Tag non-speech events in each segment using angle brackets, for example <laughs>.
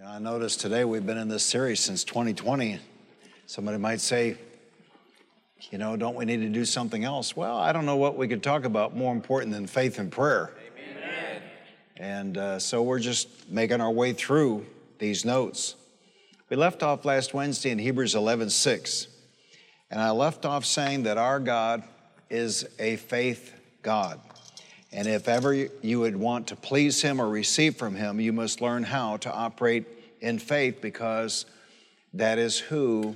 Yeah, I noticed today we've been in this series since 2020. Somebody might say, you know, don't we need to do something else? Well, I don't know what we could talk about more important than faith and prayer. Amen. And uh, so we're just making our way through these notes. We left off last Wednesday in Hebrews 11 6. And I left off saying that our God is a faith God. And if ever you would want to please Him or receive from Him, you must learn how to operate in faith because that is who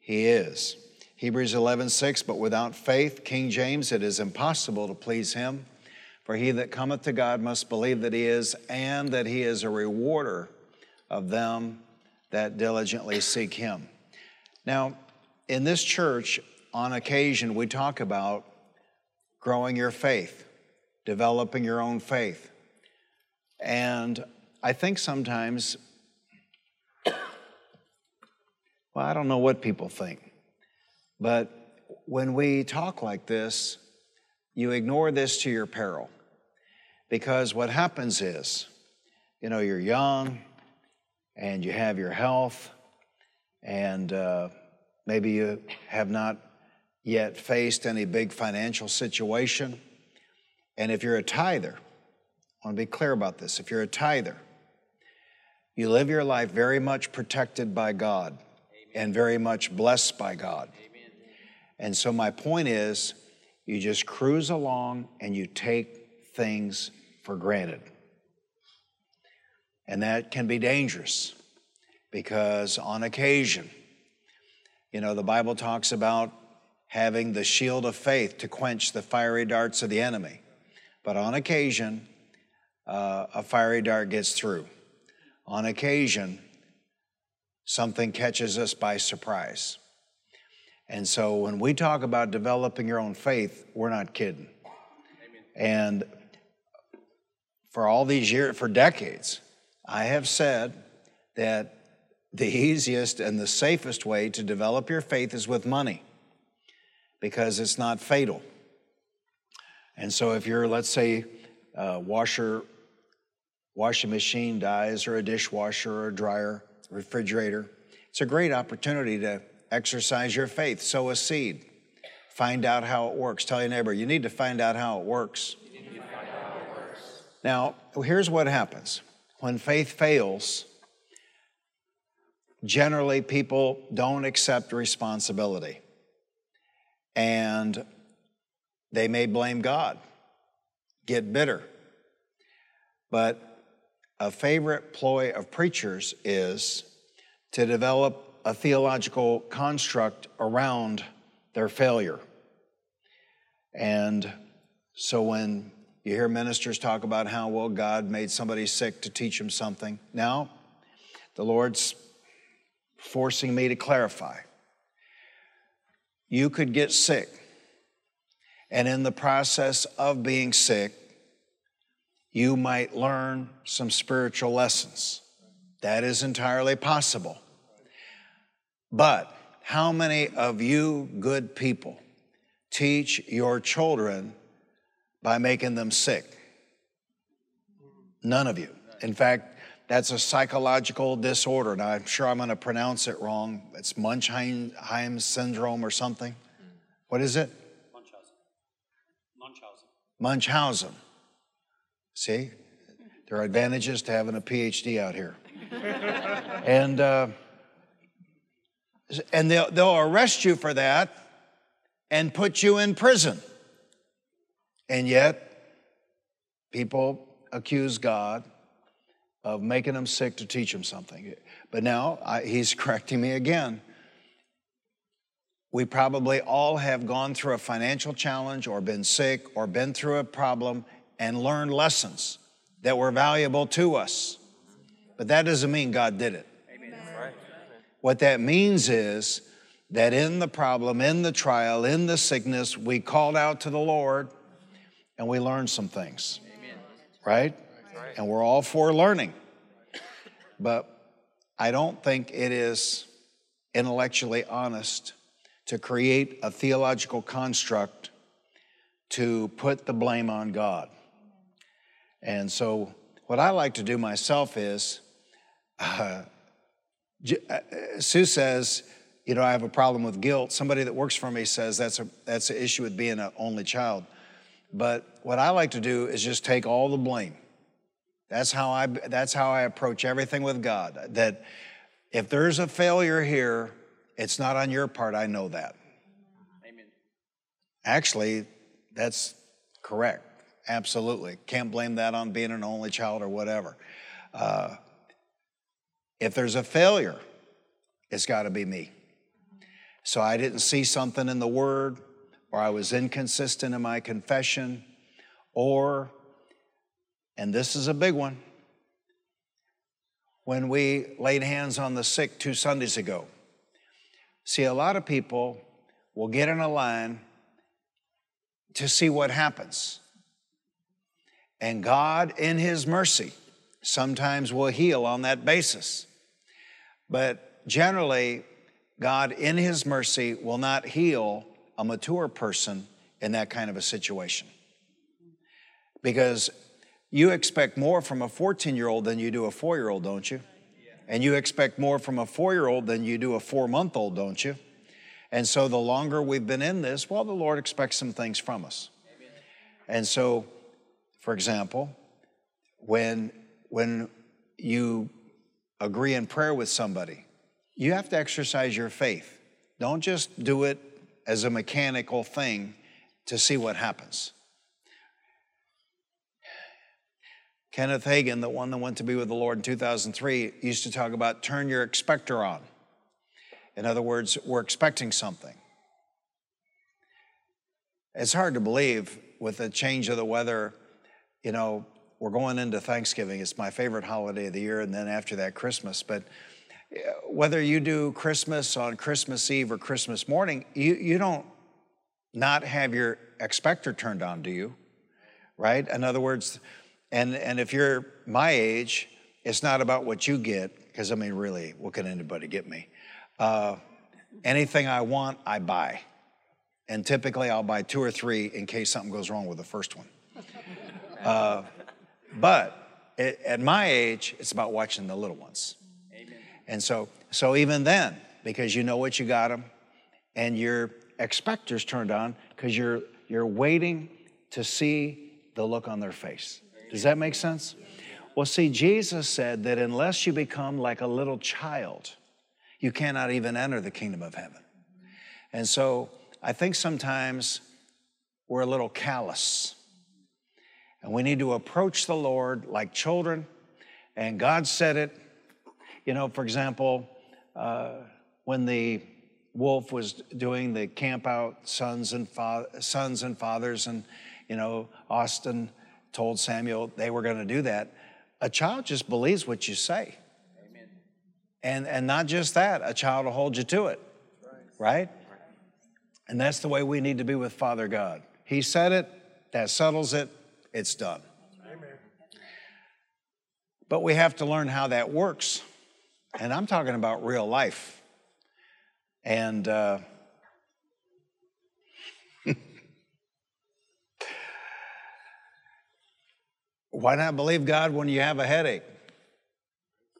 He is. Hebrews 11, 6, but without faith, King James, it is impossible to please Him. For he that cometh to God must believe that He is, and that He is a rewarder of them that diligently seek Him. Now, in this church, on occasion, we talk about growing your faith developing your own faith. And I think sometimes, <coughs> well, I don't know what people think, but when we talk like this, you ignore this to your peril. Because what happens is, you know, you're young and you have your health, and uh, maybe you have not yet faced any big financial situation and if you're a tither, I want to be clear about this. If you're a tither, you live your life very much protected by God Amen. and very much blessed by God. Amen. And so, my point is, you just cruise along and you take things for granted. And that can be dangerous because, on occasion, you know, the Bible talks about having the shield of faith to quench the fiery darts of the enemy. But on occasion, uh, a fiery dart gets through. On occasion, something catches us by surprise. And so when we talk about developing your own faith, we're not kidding. And for all these years, for decades, I have said that the easiest and the safest way to develop your faith is with money because it's not fatal. And so if you're, let's say, washer, washing machine dies, or a dishwasher, or a dryer, refrigerator, it's a great opportunity to exercise your faith, sow a seed, find out how it works. Tell your neighbor, you need to find out how it works. How it works. Now, here's what happens when faith fails, generally people don't accept responsibility. And they may blame God, get bitter. But a favorite ploy of preachers is to develop a theological construct around their failure. And so when you hear ministers talk about how, well, God made somebody sick to teach him something, now the Lord's forcing me to clarify. You could get sick and in the process of being sick, you might learn some spiritual lessons. That is entirely possible. But how many of you good people teach your children by making them sick? None of you. In fact, that's a psychological disorder. Now, I'm sure I'm going to pronounce it wrong. It's Munchausen syndrome or something. What is it? Munchausen. See, there are advantages to having a PhD out here. <laughs> and uh, and they'll, they'll arrest you for that and put you in prison. And yet, people accuse God of making them sick to teach them something. But now I, he's <laughs> correcting me again. We probably all have gone through a financial challenge or been sick or been through a problem and learned lessons that were valuable to us. But that doesn't mean God did it. What that means is that in the problem, in the trial, in the sickness, we called out to the Lord and we learned some things. Right? And we're all for learning. But I don't think it is intellectually honest to create a theological construct to put the blame on God. And so, what I like to do myself is uh, uh, Sue says, you know, I have a problem with guilt. Somebody that works for me says that's a that's an issue with being an only child. But what I like to do is just take all the blame. That's how I that's how I approach everything with God. That if there's a failure here, it's not on your part. I know that. Amen. Actually, that's correct. Absolutely. Can't blame that on being an only child or whatever. Uh, if there's a failure, it's got to be me. So I didn't see something in the Word, or I was inconsistent in my confession, or, and this is a big one, when we laid hands on the sick two Sundays ago. See, a lot of people will get in a line to see what happens. And God, in His mercy, sometimes will heal on that basis. But generally, God, in His mercy, will not heal a mature person in that kind of a situation. Because you expect more from a 14 year old than you do a four year old, don't you? And you expect more from a four year old than you do a four month old, don't you? And so the longer we've been in this, well, the Lord expects some things from us. Amen. And so, for example, when, when you agree in prayer with somebody, you have to exercise your faith. Don't just do it as a mechanical thing to see what happens. Kenneth Hagin, the one that went to be with the Lord in 2003, used to talk about turn your expector on. In other words, we're expecting something. It's hard to believe with the change of the weather, you know, we're going into Thanksgiving. It's my favorite holiday of the year, and then after that, Christmas. But uh, whether you do Christmas on Christmas Eve or Christmas morning, you, you don't not have your expector turned on, do you? Right? In other words, and, and if you're my age, it's not about what you get, because I mean, really, what can anybody get me? Uh, anything I want, I buy. And typically, I'll buy two or three in case something goes wrong with the first one. <laughs> Uh, but it, at my age, it's about watching the little ones. Amen. And so, so even then, because you know what you got them, and your expectors turned on because you're you're waiting to see the look on their face. Does that make sense? Well, see, Jesus said that unless you become like a little child, you cannot even enter the kingdom of heaven. And so I think sometimes we're a little callous. And we need to approach the Lord like children. And God said it, you know, for example, uh, when the wolf was doing the camp out sons and fa- sons and fathers, and you know, Austin told Samuel they were going to do that. A child just believes what you say. Amen. And and not just that, a child will hold you to it. Right? right? And that's the way we need to be with Father God. He said it, that settles it, it's done. Amen. But we have to learn how that works. And I'm talking about real life. And uh, why not believe God when you have a headache?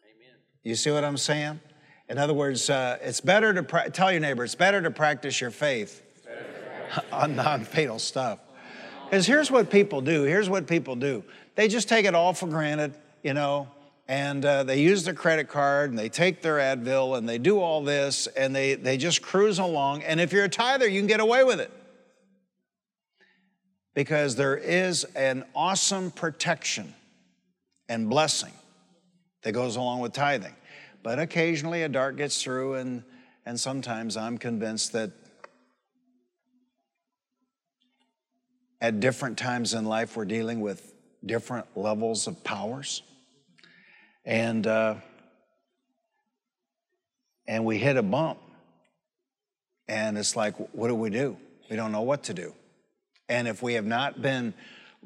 Amen. You see what I'm saying? In other words, uh, it's better to pra- tell your neighbor, it's better to practice your faith <laughs> on non fatal stuff. Because here's what people do here's what people do they just take it all for granted, you know and uh, they use their credit card and they take their Advil and they do all this and they, they just cruise along. And if you're a tither, you can get away with it. Because there is an awesome protection and blessing that goes along with tithing. But occasionally a dart gets through, and, and sometimes I'm convinced that at different times in life we're dealing with different levels of powers. And, uh, and we hit a bump. And it's like, what do we do? We don't know what to do. And if we have not been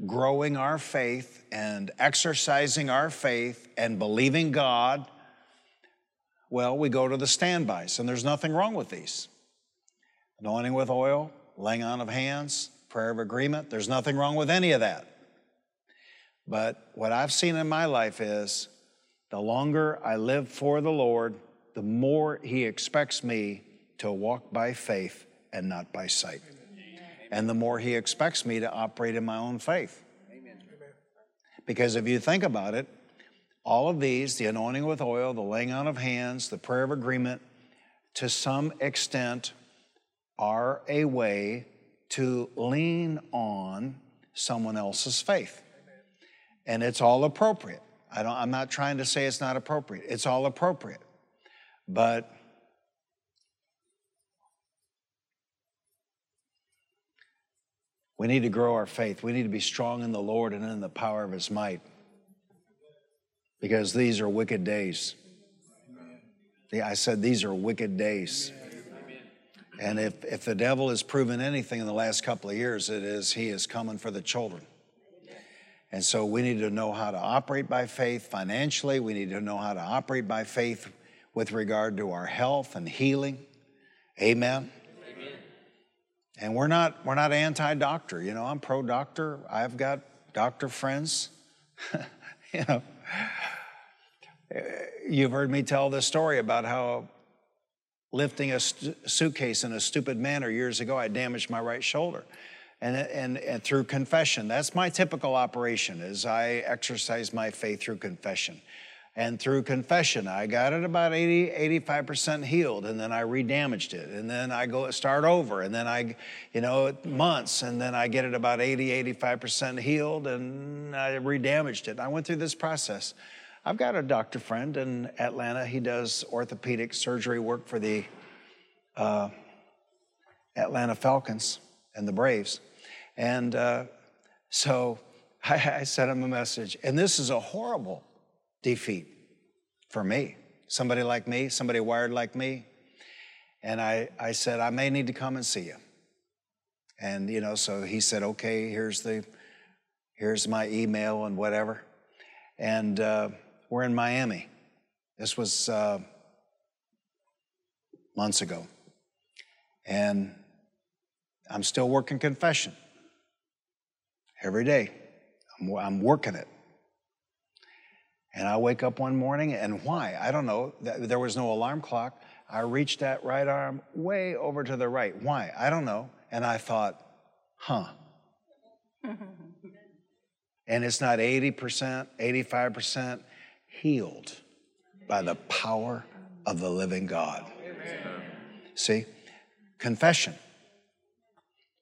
growing our faith and exercising our faith and believing God, well, we go to the standbys, and there's nothing wrong with these. Anointing with oil, laying on of hands, prayer of agreement, there's nothing wrong with any of that. But what I've seen in my life is the longer I live for the Lord, the more He expects me to walk by faith and not by sight. And the more He expects me to operate in my own faith. Because if you think about it, all of these, the anointing with oil, the laying on of hands, the prayer of agreement, to some extent are a way to lean on someone else's faith. And it's all appropriate. I don't, I'm not trying to say it's not appropriate, it's all appropriate. But we need to grow our faith. We need to be strong in the Lord and in the power of his might because these are wicked days. I said these are wicked days. And if, if the devil has proven anything in the last couple of years, it is he is coming for the children. And so we need to know how to operate by faith financially. We need to know how to operate by faith with regard to our health and healing. Amen. And we're not we're not anti-doctor. You know, I'm pro-doctor. I've got doctor friends. <laughs> you know, you've heard me tell this story about how lifting a st- suitcase in a stupid manner years ago, I damaged my right shoulder. And, and, and through confession, that's my typical operation is I exercise my faith through confession. And through confession, I got it about 80, 85% healed, and then I redamaged it. And then I go start over, and then I, you know, months, and then I get it about 80, 85% healed, and I redamaged it. I went through this process. I've got a doctor friend in Atlanta. He does orthopedic surgery work for the uh, Atlanta Falcons and the Braves. And uh, so <laughs> I, I sent him a message. And this is a horrible defeat for me. Somebody like me, somebody wired like me. And I, I said, I may need to come and see you. And, you know, so he said, okay, here's the, here's my email and whatever. And uh, we're in Miami. This was uh, months ago. And I'm still working confession every day. I'm, I'm working it. And I wake up one morning, and why? I don't know. There was no alarm clock. I reached that right arm way over to the right. Why? I don't know. And I thought, huh. <laughs> and it's not 80%, 85% healed by the power of the living God. See? Confession.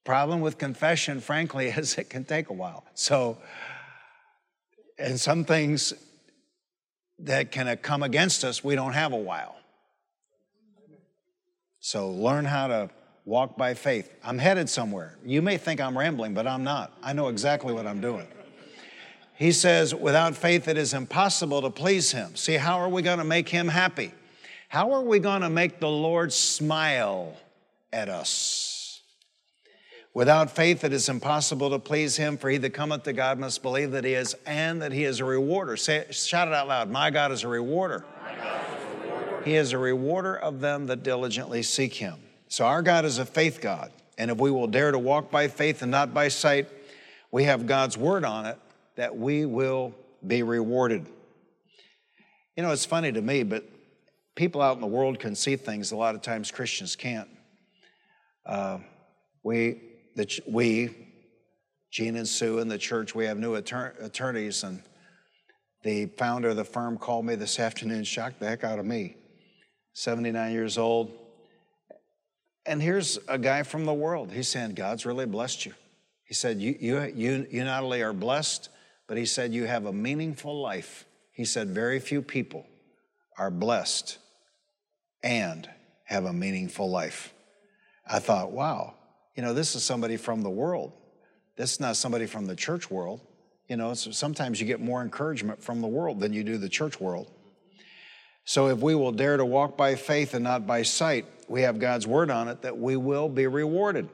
Problem with confession, frankly, <laughs> is it can take a while. So, and some things that can come against us, we don't have a while. So learn how to walk by faith. I'm headed somewhere. You may think I'm rambling, but I'm not. I know exactly what I'm doing. He says, without faith, it is impossible to please Him. See, how are we going to make Him happy? How are we going to make the Lord smile at us? Without faith, it is impossible to please Him, for he that cometh to God must believe that He is and that He is a rewarder. Say, shout it out loud My God is a rewarder. Is a rewarder. He is a rewarder of them that diligently seek Him. So, our God is a faith God. And if we will dare to walk by faith and not by sight, we have God's word on it that we will be rewarded. You know, it's funny to me, but people out in the world can see things a lot of times Christians can't. Uh, we, the, we, Gene and Sue in the church, we have new attor- attorneys, and the founder of the firm called me this afternoon, shocked the heck out of me. 79 years old. And here's a guy from the world. He's saying, God's really blessed you. He said, You, you, you, you not only are blessed, but he said, You have a meaningful life. He said, Very few people are blessed and have a meaningful life. I thought, wow, you know, this is somebody from the world. This is not somebody from the church world. You know, so sometimes you get more encouragement from the world than you do the church world. So if we will dare to walk by faith and not by sight, we have God's word on it that we will be rewarded.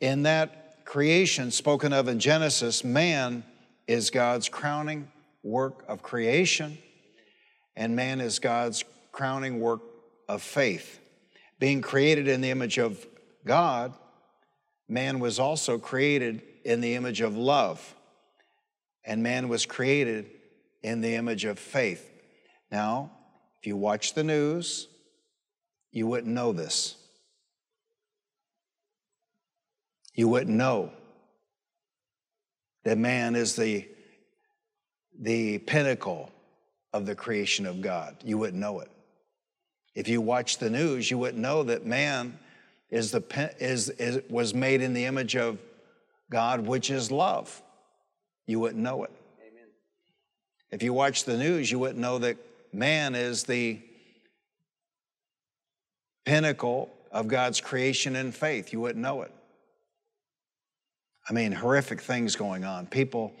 In that creation spoken of in Genesis, man is God's crowning work of creation, and man is God's crowning work of faith. Being created in the image of God, man was also created in the image of love, and man was created in the image of faith. Now, If you watch the news, you wouldn't know this. You wouldn't know that man is the, the pinnacle of the creation of God. You wouldn't know it. If you watch the news, you wouldn't know that man is the, is, is, was made in the image of God, which is love. You wouldn't know it. Amen. If you watch the news, you wouldn't know that man is the pinnacle of God's creation and faith. You wouldn't know it. I mean, horrific things going on. People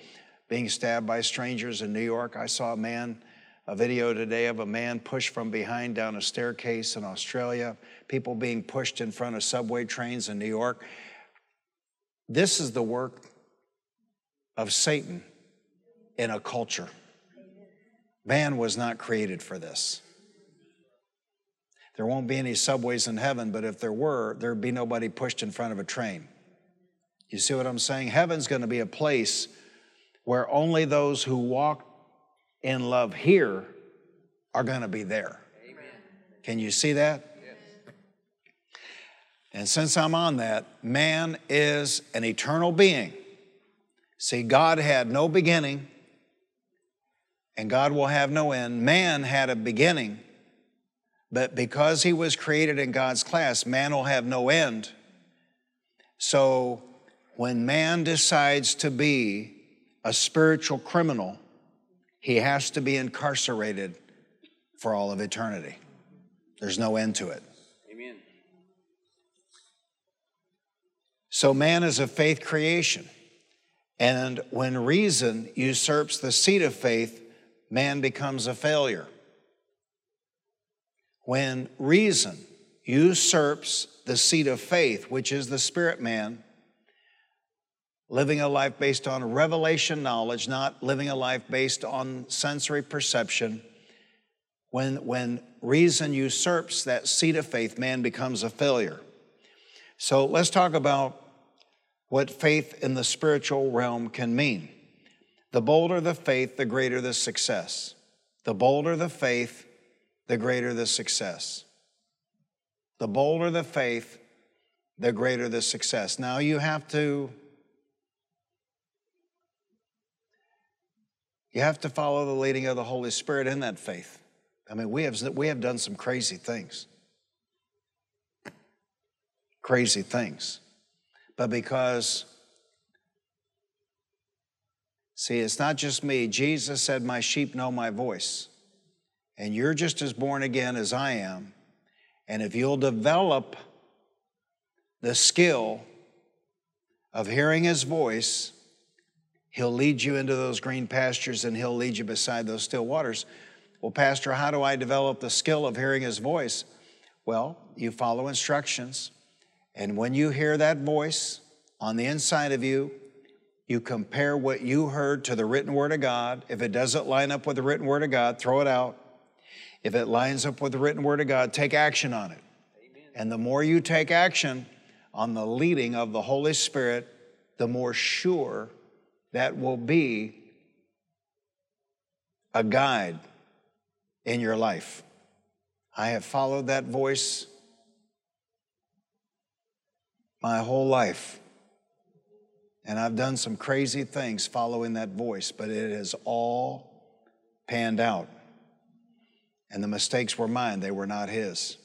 being stabbed by strangers in New York. I saw a man, a video today of a man pushed from behind down a staircase in Australia. People being pushed in front of subway trains in New York. This is the work of Satan in a culture. Man was not created for this. There won't be any subways in heaven, but if there were, there'd be nobody pushed in front of a train. You see what I'm saying? Heaven's going to be a place where only those who walk in love here are going to be there. Amen. Can you see that? Yes. And since I'm on that, man is an eternal being. See, God had no beginning and God will have no end. Man had a beginning, but because he was created in God's class, man will have no end. So when man decides to be a spiritual criminal, he has to be incarcerated for all of eternity. There's no end to it. Amen. So, man is a faith creation. And when reason usurps the seat of faith, man becomes a failure. When reason usurps the seat of faith, which is the spirit man, living a life based on revelation knowledge, not living a life based on sensory perception. When, when reason usurps that seat of faith, man becomes a failure. So let's talk about what faith in the spiritual realm can mean. The bolder the faith, the greater the success. The bolder the faith, the greater the success. The bolder the faith, the greater the success. Now you have to You have to follow the leading of the Holy Spirit in that faith. I mean, we have, we have done some crazy things. Crazy things. But because, see, it's not just me. Jesus said, My sheep know my voice. And you're just as born again as I am. And if you'll develop the skill of hearing his voice, He'll lead you into those green pastures and He'll lead you beside those still waters. Well, Pastor, how do I develop the skill of hearing His voice? Well, you follow instructions. And when you hear that voice on the inside of you, you compare what you heard to the written word of God. If it doesn't line up with the written word of God, throw it out. If it lines up with the written word of God, take action on it. Amen. And the more you take action on the leading of the Holy Spirit, the more sure that will be a guide in your life. I have followed that voice my whole life. And I've done some crazy things following that voice, but it has all panned out. And the mistakes were mine, they were not his.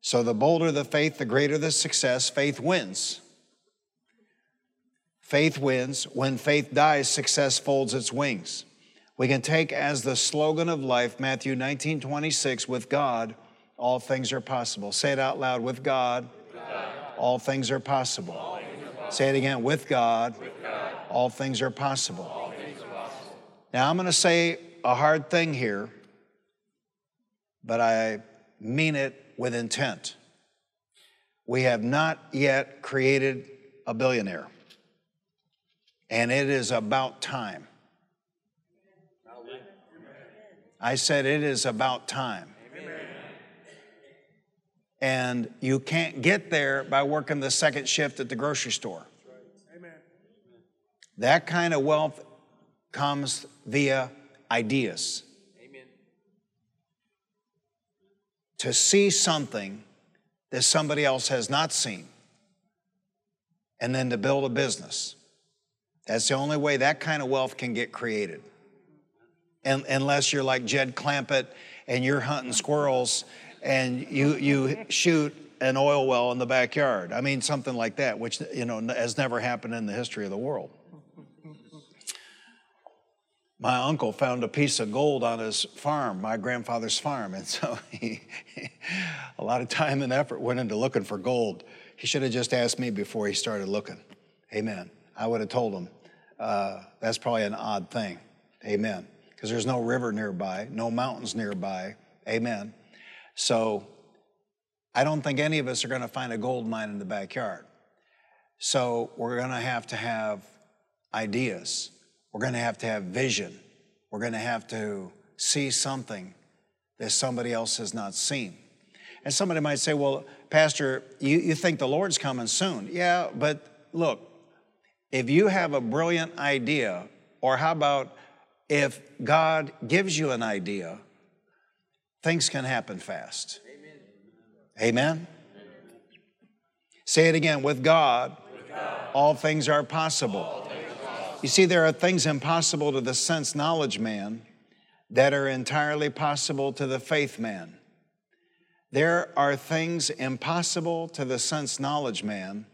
So the bolder the faith, the greater the success. Faith wins. Faith wins. When faith dies, success folds its wings. We can take as the slogan of life Matthew 19 26, with God, all things are possible. Say it out loud with God. All, things are possible. Say it again with God, all things are possible. Now, I'm going to say a hard thing here, but I mean it with intent. We have not yet created a billionaire and it is about time. I said, it is about time. And you can't get there by working the second shift at the grocery store. That kind of wealth comes via ideas. to see something that somebody else has not seen and then to build a business. That's the only way that kind of wealth can get created. And, unless you're like Jed Clampett and you're hunting squirrels and you, you shoot an oil well in the backyard. I mean, something like that, which, you know, has never happened in the history of the world. My uncle found a piece of gold on his farm, my grandfather's farm, and so <laughs> he, a lot of time and effort went into looking for gold. He should have just asked me before he started looking. Amen. I would have told him uh, that's probably an odd thing. Amen. Because there's no river nearby, no mountains nearby. Amen. So I don't think any of us are going to find a gold mine in the backyard. So we're going to have to have ideas. We're going to have to have vision. We're going to have to see something that somebody else has not seen. And somebody might say, well, Pastor, you, you think the Lord's coming soon. Yeah, but look, if you have a brilliant idea, or how about if God gives you an idea, things can happen fast. Amen? Amen? Say it again with God, with God all things are possible. You see, there are things impossible to the sense knowledge man that are entirely possible to the faith man. There are things impossible to the sense knowledge man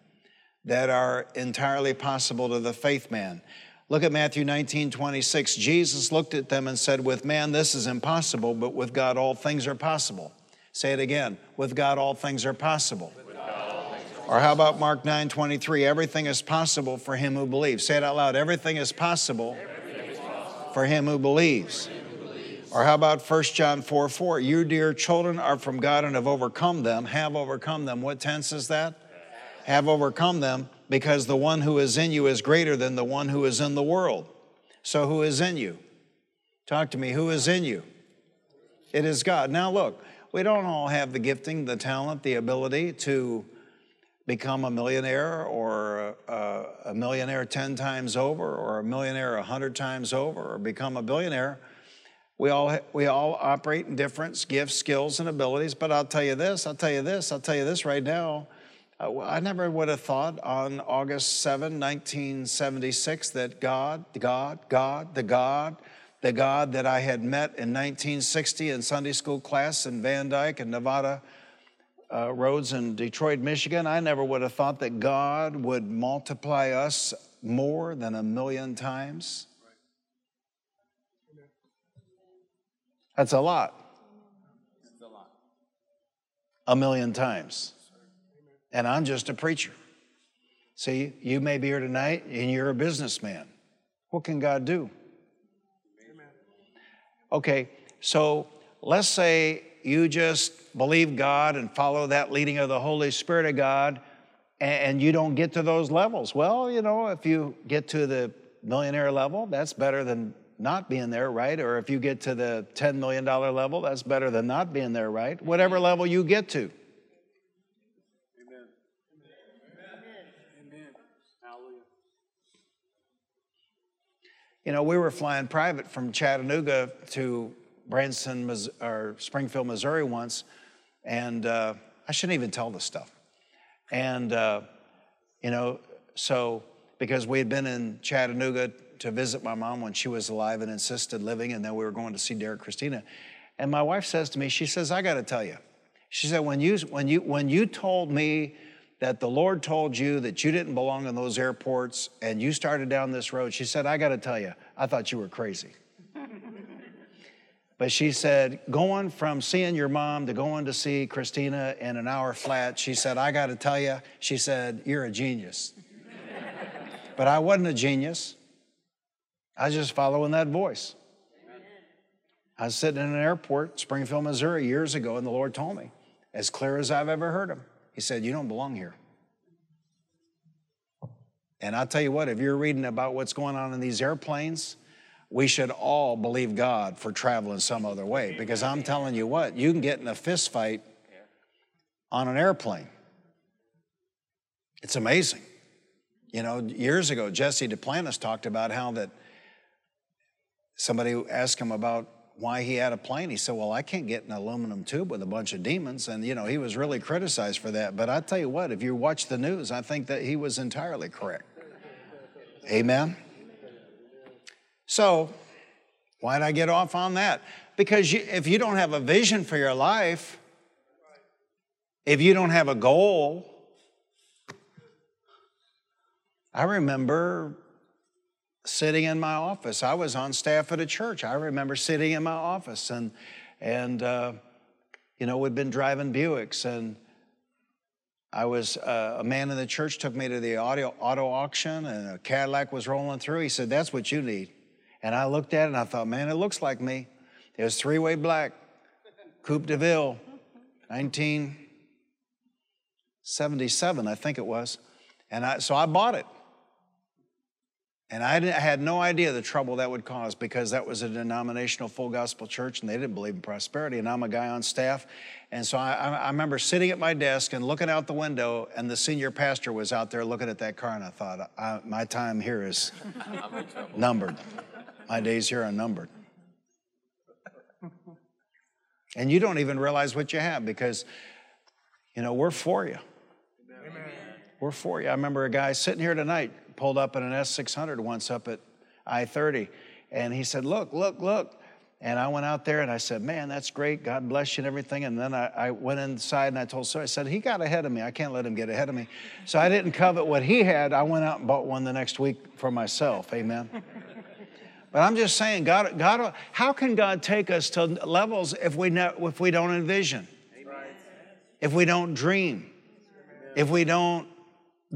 that are entirely possible to the faith man. Look at Matthew 19, 26. Jesus looked at them and said, With man this is impossible, but with God all things are possible. Say it again. With God all things are possible. Or how about Mark 9, 23? Everything is possible for him who believes. Say it out loud. Everything is possible, Everything is possible. for him who believes. Or how about 1 John 4 4? You, dear children, are from God and have overcome them, have overcome them. What tense is that? Have overcome them, because the one who is in you is greater than the one who is in the world. So, who is in you? Talk to me. Who is in you? It is God. Now, look, we don't all have the gifting, the talent, the ability to become a millionaire or a, a millionaire 10 times over or a millionaire 100 times over or become a billionaire. We all, we all operate in different gifts, skills, and abilities, but I'll tell you this, I'll tell you this, I'll tell you this right now. Uh, I never would have thought on August 7, 1976, that God, God, God, the God, the God that I had met in 1960 in Sunday school class in Van Dyke and Nevada uh, roads in Detroit, Michigan, I never would have thought that God would multiply us more than a million times. That's a lot. a million times. And I'm just a preacher. See, you may be here tonight and you're a businessman. What can God do? Okay, so let's say you just believe God and follow that leading of the Holy Spirit of God and you don't get to those levels. Well, you know, if you get to the millionaire level, that's better than not being there, right? Or if you get to the $10 million level, that's better than not being there, right? Whatever level you get to. Amen. Amen. Hallelujah. You know, we were flying private from Chattanooga to Branson or Springfield, Missouri once, and uh, I shouldn't even tell this stuff. And, uh, you know, so because we had been in Chattanooga to visit my mom when she was alive and assisted living, and then we were going to see Derek Christina. And my wife says to me, she says, I got to tell you. She said, when you, when, you, when you told me that the Lord told you that you didn't belong in those airports and you started down this road, she said, I got to tell you, I thought you were crazy. but she said, going from seeing your mom to going to see Christina in an hour flat, she said, I got to tell you, she said, you're a genius. but I wasn't a genius. I was just following that voice. I was sitting in an airport, Springfield, Missouri, years ago, and the Lord told me, as clear as I've ever heard him, He said, You don't belong here. And I'll tell you what, if you're reading about what's going on in these airplanes, we should all believe God for traveling some other way. Because I'm telling you what, you can get in a fist fight on an airplane. It's amazing. You know, years ago, Jesse Duplantis talked about how that somebody asked him about why he had a plane. He said, Well, I can't get an aluminum tube with a bunch of demons. And, you know, he was really criticized for that. But I tell you what, if you watch the news, I think that he was entirely correct. Amen? So, why'd I get off on that? Because you, if you don't have a vision for your life, if you don't have a goal, I remember sitting in my office. I was on staff at a church. I remember sitting in my office and, and uh, you know, we'd been driving Buicks and I was, uh, a man in the church took me to the auto, auto auction and a Cadillac was rolling through. He said, that's what you need. And I looked at it and I thought, man, it looks like me. It was three-way black, Coupe de Ville, 1977, I think it was. And I, so I bought it. And I, I, had no idea the trouble that would cause because that was a denominational full gospel church and they didn't believe in prosperity. And I'm a guy on staff. And so I, I remember sitting at my desk and looking out the window, and the senior pastor was out there looking at that car. And I thought, my time here is <laughs> numbered. My days here are numbered. And you don't even realize what you have because, you know, we're for you. Amen. We're for you. I remember a guy sitting here tonight pulled up in an S600 once up at I 30. And he said, Look, look, look. And I went out there and I said, Man, that's great. God bless you and everything. And then I, I went inside and I told so I said, He got ahead of me. I can't let him get ahead of me. So I didn't covet what he had. I went out and bought one the next week for myself. Amen. <laughs> But I'm just saying, God, God, how can God take us to levels if we, ne- if we don't envision, if we don't dream, if we don't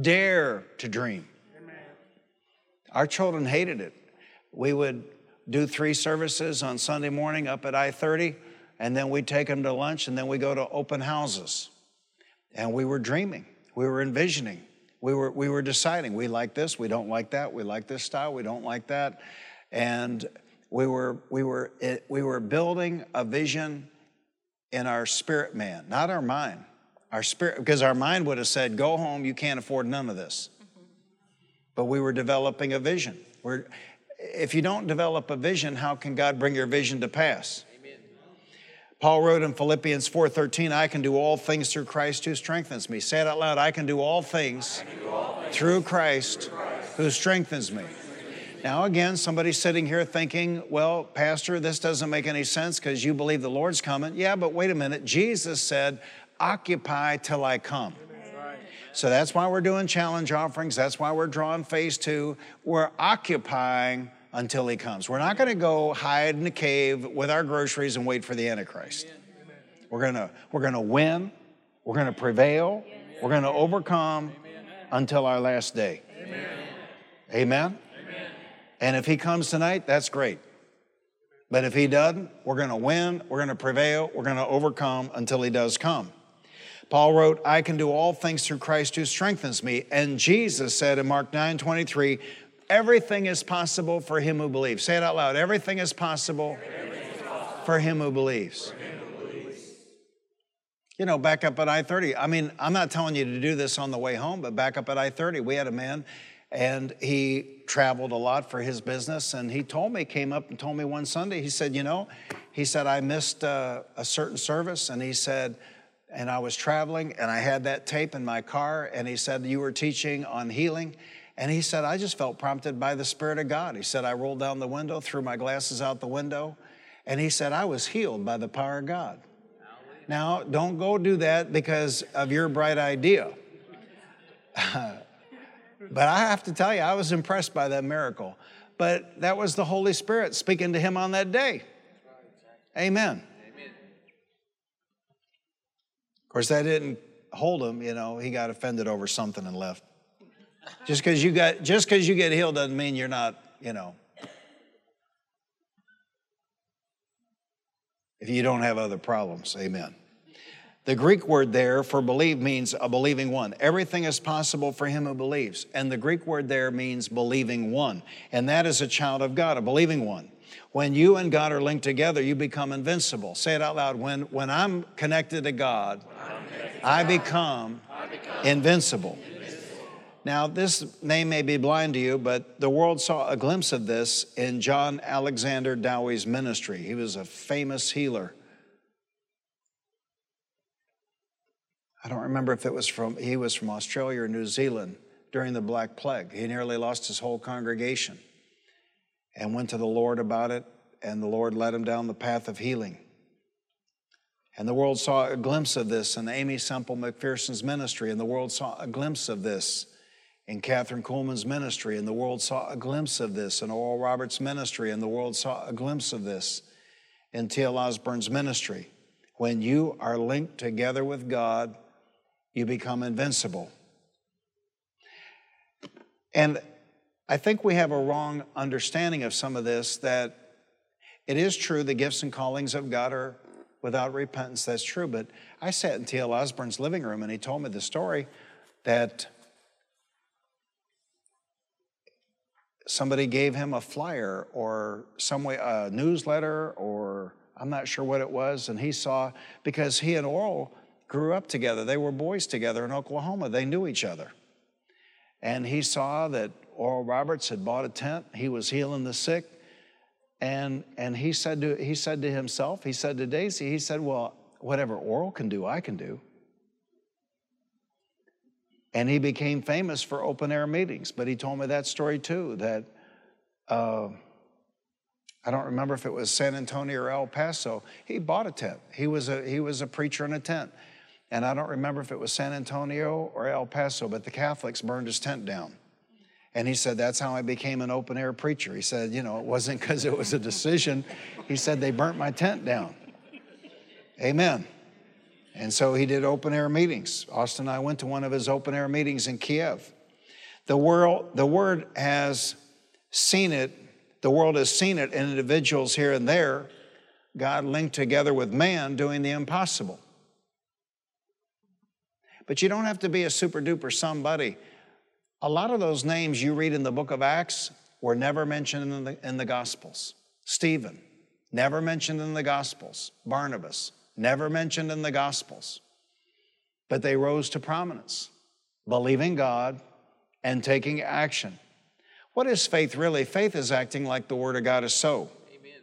dare to dream? Our children hated it. We would do three services on Sunday morning up at I 30, and then we'd take them to lunch, and then we go to open houses. And we were dreaming, we were envisioning, we were, we were deciding we like this, we don't like that, we like this style, we don't like that. And we were, we were, eh, we were building a vision in our spirit man, not our mind. Our spirit, because our mind would have said, Go home, you can't afford none of this but we were developing a vision. We're, if you don't develop a vision, how can God bring your vision to pass? Amen. Paul wrote in Philippians 4:13, I can do all things through Christ who strengthens me. Say it out loud, I can do all things, do all things through, Christ through Christ who strengthens me. Now, again, somebody's sitting here thinking, well, Pastor, this doesn't make any sense because you believe the Lord's coming. Yeah, but wait a minute. Jesus said, occupy till I come. So that's why we're doing challenge offerings. That's why we're drawing phase two. We're occupying until he comes. We're not going to go hide in a cave with our groceries and wait for the Antichrist. We're going to we're going to win. We're going to prevail. We're going to overcome until our last day. Amen. And if he comes tonight, that's great. But if he doesn't, we're going to win, we're going to prevail, we're going to overcome until he does come. Paul wrote, I can do all things through Christ who strengthens me. And Jesus said in Mark 9 23, everything is possible for him who believes. Say it out loud. Everything is possible, everything is possible for him who believes. You know, back up at I 30. I mean, I'm not telling you to do this on the way home, but back up at I 30, we had a man and he traveled a lot for his business. And he told me, came up and told me one Sunday, he said, You know, he said, I missed uh, a certain service. And he said, and I was traveling and I had that tape in my car and he said, You were teaching on healing. And he said, I just felt prompted by the Spirit of God. He said, I rolled down the window, threw my glasses out the window, and he said, I was healed by the power of God. Now, don't go do that because of your bright idea. <laughs> but I have to tell you, I was impressed by that miracle. But that was the Holy Spirit speaking to him on that day. Amen. Of course, that didn't hold him, you know, he got offended over something and left. Just because you got just because you get healed doesn't mean you're not, you know. If you don't have other problems, amen. The Greek word there for believe means a believing one. Everything is possible for him who believes. And the Greek word there means believing one. And that is a child of God, a believing one. When you and God are linked together, you become invincible. Say it out loud. When, when I'm connected to God, I become invincible. Now, this name may be blind to you, but the world saw a glimpse of this in John Alexander Dowie's ministry. He was a famous healer. I don't remember if it was from, he was from Australia or New Zealand during the Black Plague. He nearly lost his whole congregation and went to the Lord about it, and the Lord led him down the path of healing. And the world saw a glimpse of this in Aimee Semple McPherson's ministry, and the world saw a glimpse of this in Kathryn Kuhlman's ministry, and the world saw a glimpse of this in Oral Roberts' ministry, and the world saw a glimpse of this in T.L. Osborn's ministry. When you are linked together with God, you become invincible. And I think we have a wrong understanding of some of this that it is true the gifts and callings of God are without repentance. That's true. But I sat in T.L. Osborn's living room and he told me the story that somebody gave him a flyer or some way, a newsletter, or I'm not sure what it was. And he saw, because he and Oral grew up together, they were boys together in Oklahoma, they knew each other. And he saw that Oral Roberts had bought a tent, he was healing the sick. And, and he, said to, he said to himself, he said to Daisy, he said, Well, whatever Oral can do, I can do. And he became famous for open air meetings. But he told me that story too that uh, I don't remember if it was San Antonio or El Paso. He bought a tent. He was a, he was a preacher in a tent. And I don't remember if it was San Antonio or El Paso, but the Catholics burned his tent down. And he said, That's how I became an open air preacher. He said, You know, it wasn't because it was a decision. He said, They burnt my tent down. Amen. And so he did open air meetings. Austin and I went to one of his open air meetings in Kiev. The world, the word has seen it, the world has seen it in individuals here and there, God linked together with man doing the impossible. But you don't have to be a super duper somebody. A lot of those names you read in the book of Acts were never mentioned in the, in the Gospels. Stephen, never mentioned in the Gospels. Barnabas, never mentioned in the Gospels. But they rose to prominence, believing God and taking action. What is faith really? Faith is acting like the Word of God is so. Amen.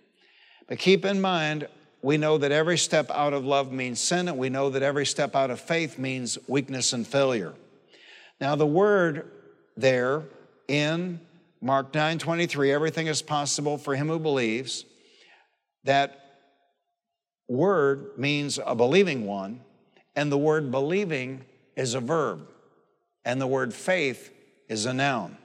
But keep in mind, we know that every step out of love means sin, and we know that every step out of faith means weakness and failure. Now, the word there in Mark 9 23, everything is possible for him who believes, that word means a believing one, and the word believing is a verb, and the word faith is a noun.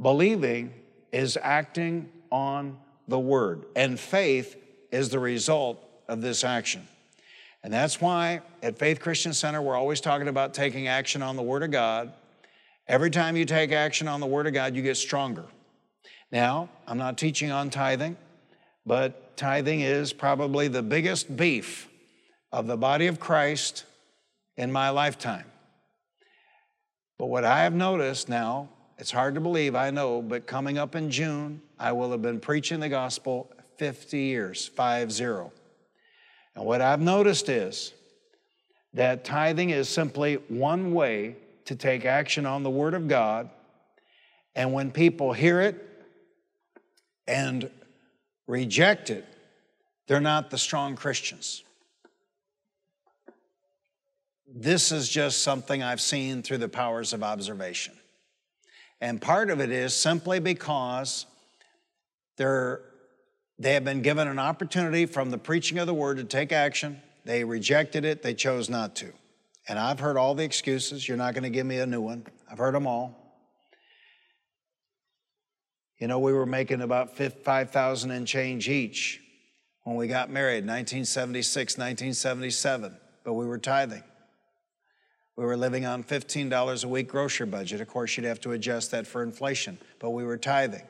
Believing is acting on the word, and faith is the result of this action. And that's why at Faith Christian Center, we're always talking about taking action on the Word of God. Every time you take action on the Word of God, you get stronger. Now, I'm not teaching on tithing, but tithing is probably the biggest beef of the body of Christ in my lifetime. But what I have noticed now, it's hard to believe, I know, but coming up in June, I will have been preaching the gospel 50 years, 5 0. And what I've noticed is that tithing is simply one way to take action on the Word of God. And when people hear it and reject it, they're not the strong Christians. This is just something I've seen through the powers of observation. And part of it is simply because they're, they have been given an opportunity from the preaching of the word to take action. They rejected it, they chose not to. And I've heard all the excuses. You're not going to give me a new one. I've heard them all. You know, we were making about 5,000 and change each when we got married, 1976, 1977, but we were tithing. We were living on $15 a week grocery budget. Of course, you'd have to adjust that for inflation, but we were tithing.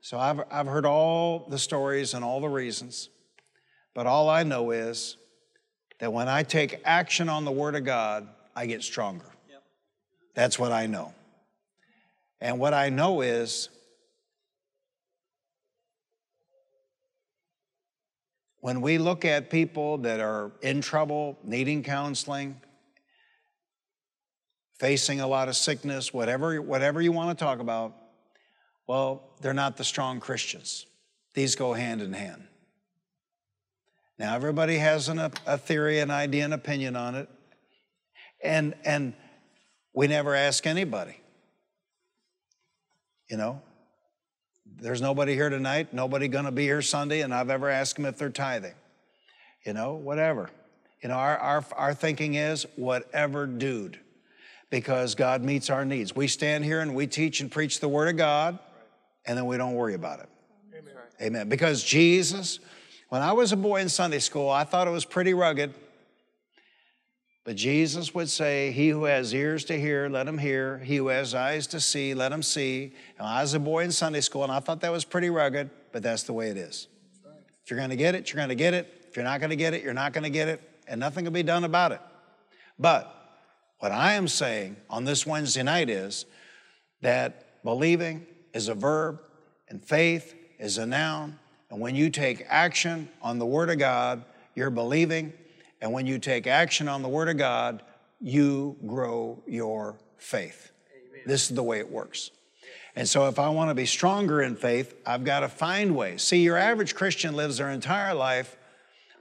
So I've, I've heard all the stories and all the reasons, but all I know is that when I take action on the Word of God, I get stronger. Yep. That's what I know. And what I know is when we look at people that are in trouble, needing counseling, facing a lot of sickness, whatever, whatever you want to talk about, well, they're not the strong Christians. These go hand in hand. Now, everybody has an, a theory, an idea, an opinion on it. And, and we never ask anybody. You know, there's nobody here tonight, nobody going to be here Sunday, and I've ever asked them if they're tithing. You know, whatever. You know, our, our, our thinking is whatever, dude, because God meets our needs. We stand here and we teach and preach the Word of God, and then we don't worry about it. Amen. Amen. Because Jesus, when I was a boy in Sunday school, I thought it was pretty rugged. But Jesus would say, He who has ears to hear, let him hear. He who has eyes to see, let him see. And I was a boy in Sunday school, and I thought that was pretty rugged, but that's the way it is. If you're going to get it, you're going to get it. If you're not going to get it, you're not going to get it, and nothing can be done about it. But what I am saying on this Wednesday night is that believing is a verb and faith is a noun. And when you take action on the Word of God, you're believing and when you take action on the Word of God, you grow your faith. Amen. This is the way it works. And so, if I want to be stronger in faith, I've got to find ways. See, your average Christian lives their entire life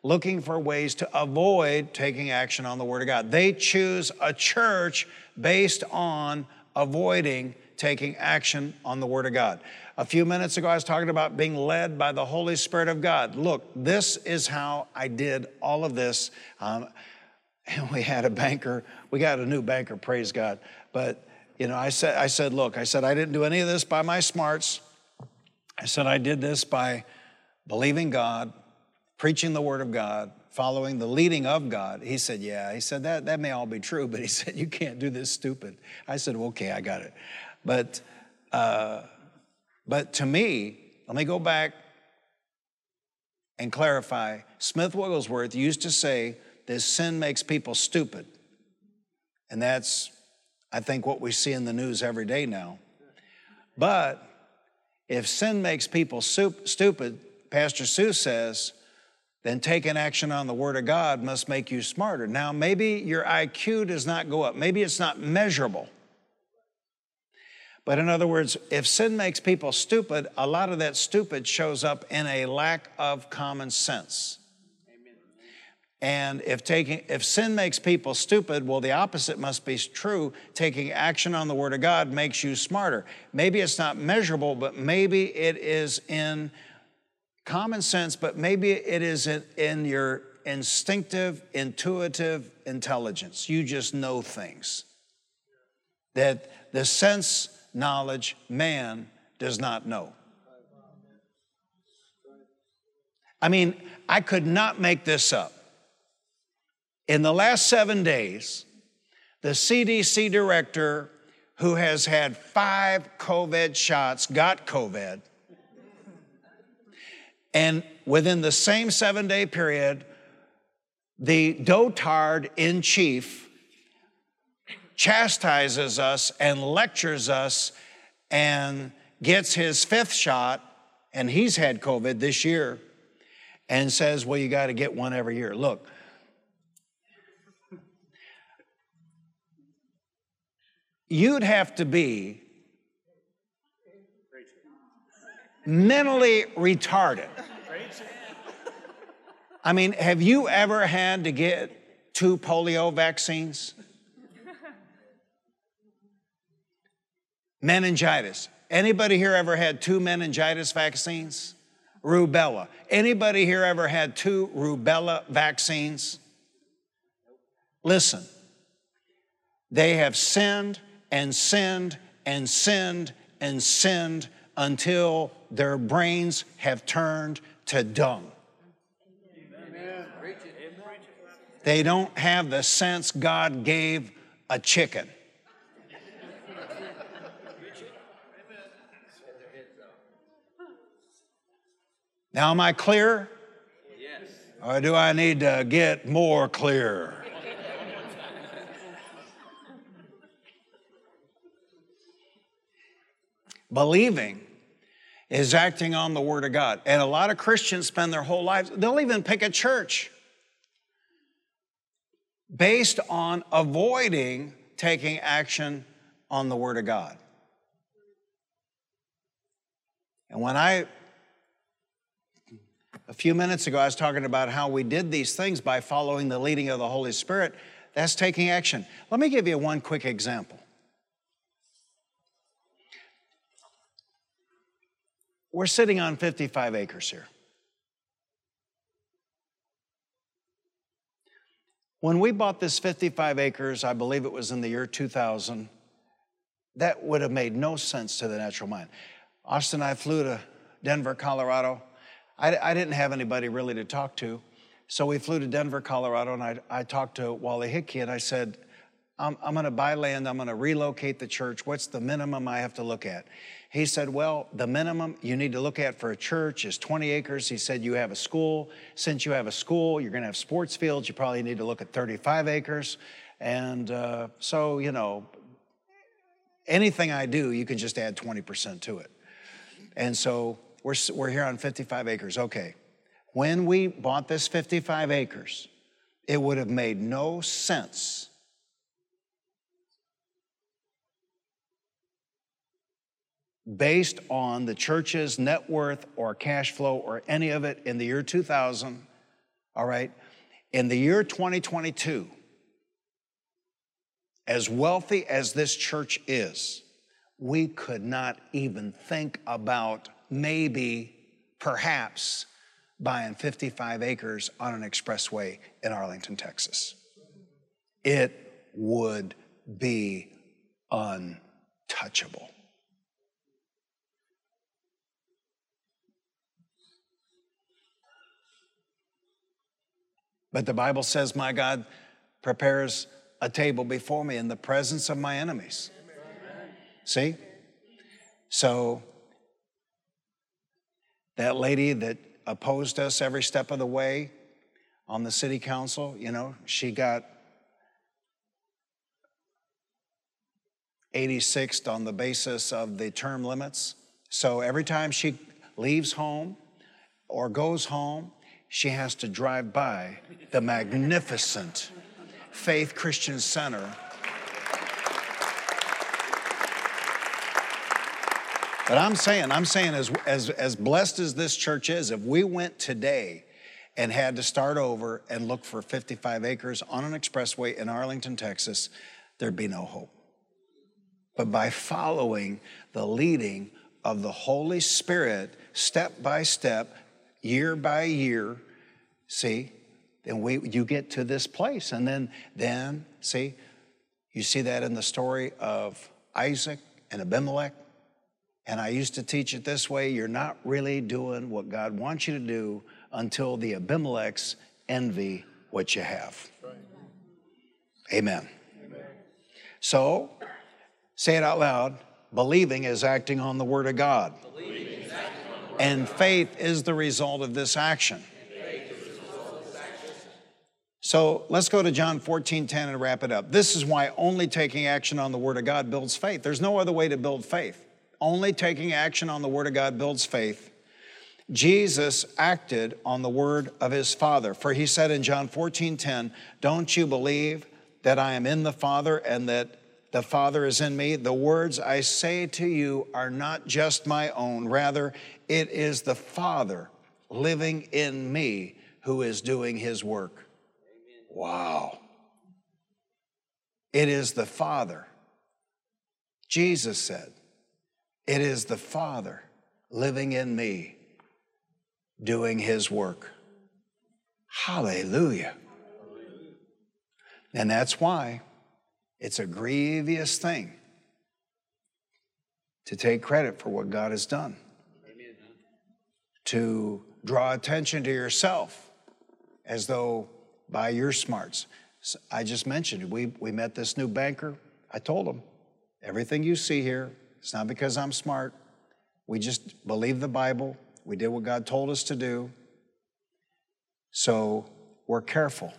looking for ways to avoid taking action on the Word of God. They choose a church based on avoiding taking action on the Word of God. A few minutes ago, I was talking about being led by the Holy Spirit of God. Look, this is how I did all of this. Um, and <laughs> we had a banker, we got a new banker, praise God. But, you know, I said, I said, look, I said, I didn't do any of this by my smarts. I said, I did this by believing God, preaching the Word of God, following the leading of God. He said, Yeah. He said, That, that may all be true, <laughs> but he said, You can't do this stupid. I said, Okay, I got it. But, uh, but to me, let me go back and clarify. Smith Wigglesworth used to say that sin makes people stupid. And that's, I think, what we see in the news every day now. But if sin makes people stupid, Pastor Sue says, then taking action on the Word of God must make you smarter. Now, maybe your IQ does not go up, maybe it's not measurable. But in other words, if sin makes people stupid, a lot of that stupid shows up in a lack of common sense. And if taking if sin makes people stupid, well the opposite must be true. Taking action on the word of God makes you smarter. Maybe it's not measurable, but maybe it is in common sense, but maybe it is in, in your instinctive, intuitive intelligence. You just know things. That the sense knowledge man does not know. I mean, I could not make this up. In the last seven days, the CDC director, who has had five COVID shots, got COVID. And within the same seven day period, the dotard in chief chastises us and lectures us and gets his fifth shot, and he's had COVID this year, and says, Well, you got to get one every year. Look, you'd have to be mentally retarded. I mean, have you ever had to get two polio vaccines? Meningitis. Anybody here ever had two meningitis vaccines? Rubella. Anybody here ever had two rubella vaccines? Listen, they have sinned and sinned and sinned and sinned until their brains have turned to dung. They don't have the sense God gave a chicken. Now, am I clear? Yes. Or do I need to get more clear? Believing is acting on the Word of God. And a lot of Christians spend their whole lives, they'll even pick a church based on avoiding taking action on the Word of God. And when I, a few minutes ago, I was talking about how we did these things by following the leading of the Holy Spirit, that's taking action. Let me give you one quick example. We're sitting on 55 acres here. When we bought this 55 acres, I believe it was in the year 2000, that would have made no sense to the natural mind. Austin and I flew to Denver, Colorado. I, I didn't have anybody really to talk to. So we flew to Denver, Colorado, and I, I talked to Wally Hickey and I said, I'm, I'm going to buy land, I'm going to relocate the church. What's the minimum I have to look at? He said, Well, the minimum you need to look at for a church is 20 acres. He said, You have a school. Since you have a school, you're going to have sports fields. You probably need to look at 35 acres. And uh, so, you know, anything I do, you can just add 20% to it. And so we're, we're here on 55 acres. Okay. When we bought this 55 acres, it would have made no sense based on the church's net worth or cash flow or any of it in the year 2000, all right? In the year 2022, as wealthy as this church is, we could not even think about maybe, perhaps, buying 55 acres on an expressway in Arlington, Texas. It would be untouchable. But the Bible says, My God prepares a table before me in the presence of my enemies. Amen. See? So, that lady that opposed us every step of the way on the city council, you know, she got 86th on the basis of the term limits. So every time she leaves home or goes home, she has to drive by the magnificent Faith Christian Center. But I'm saying, I'm saying, as, as, as blessed as this church is, if we went today and had to start over and look for 55 acres on an expressway in Arlington, Texas, there'd be no hope. But by following the leading of the Holy Spirit, step by step, year by year, see, then we, you get to this place. And then, then, see, you see that in the story of Isaac and Abimelech. And I used to teach it this way you're not really doing what God wants you to do until the Abimelechs envy what you have. Right. Amen. Amen. So, say it out loud believing is acting on the Word of God. And faith is the result of this action. So let's go to John 14, 10 and wrap it up. This is why only taking action on the Word of God builds faith. There's no other way to build faith. Only taking action on the Word of God builds faith. Jesus acted on the word of his Father. For he said in John 14, 10, Don't you believe that I am in the Father and that the Father is in me? The words I say to you are not just my own, rather, it is the Father living in me who is doing his work. Wow. It is the Father. Jesus said, It is the Father living in me, doing his work. Hallelujah. And that's why it's a grievous thing to take credit for what God has done, to draw attention to yourself as though by your smarts. I just mentioned we, we met this new banker. I told him, everything you see here, it's not because I'm smart. We just believe the Bible. We did what God told us to do. So we're careful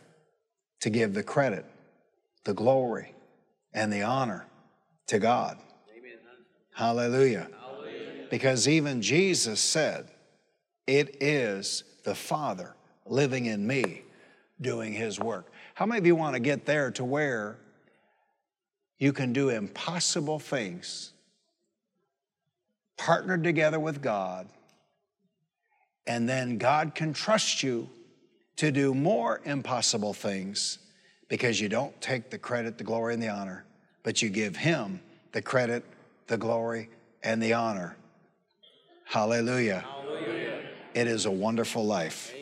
to give the credit, the glory, and the honor to God. Hallelujah. Hallelujah. Because even Jesus said, It is the Father living in me doing His work. How many of you want to get there to where You can do impossible things partnered together with God, and then God can trust you to do more impossible things because you don't take the credit, the glory, and the honor, but you give Him the credit, the glory, and the honor. Hallelujah. Hallelujah. It is a wonderful life.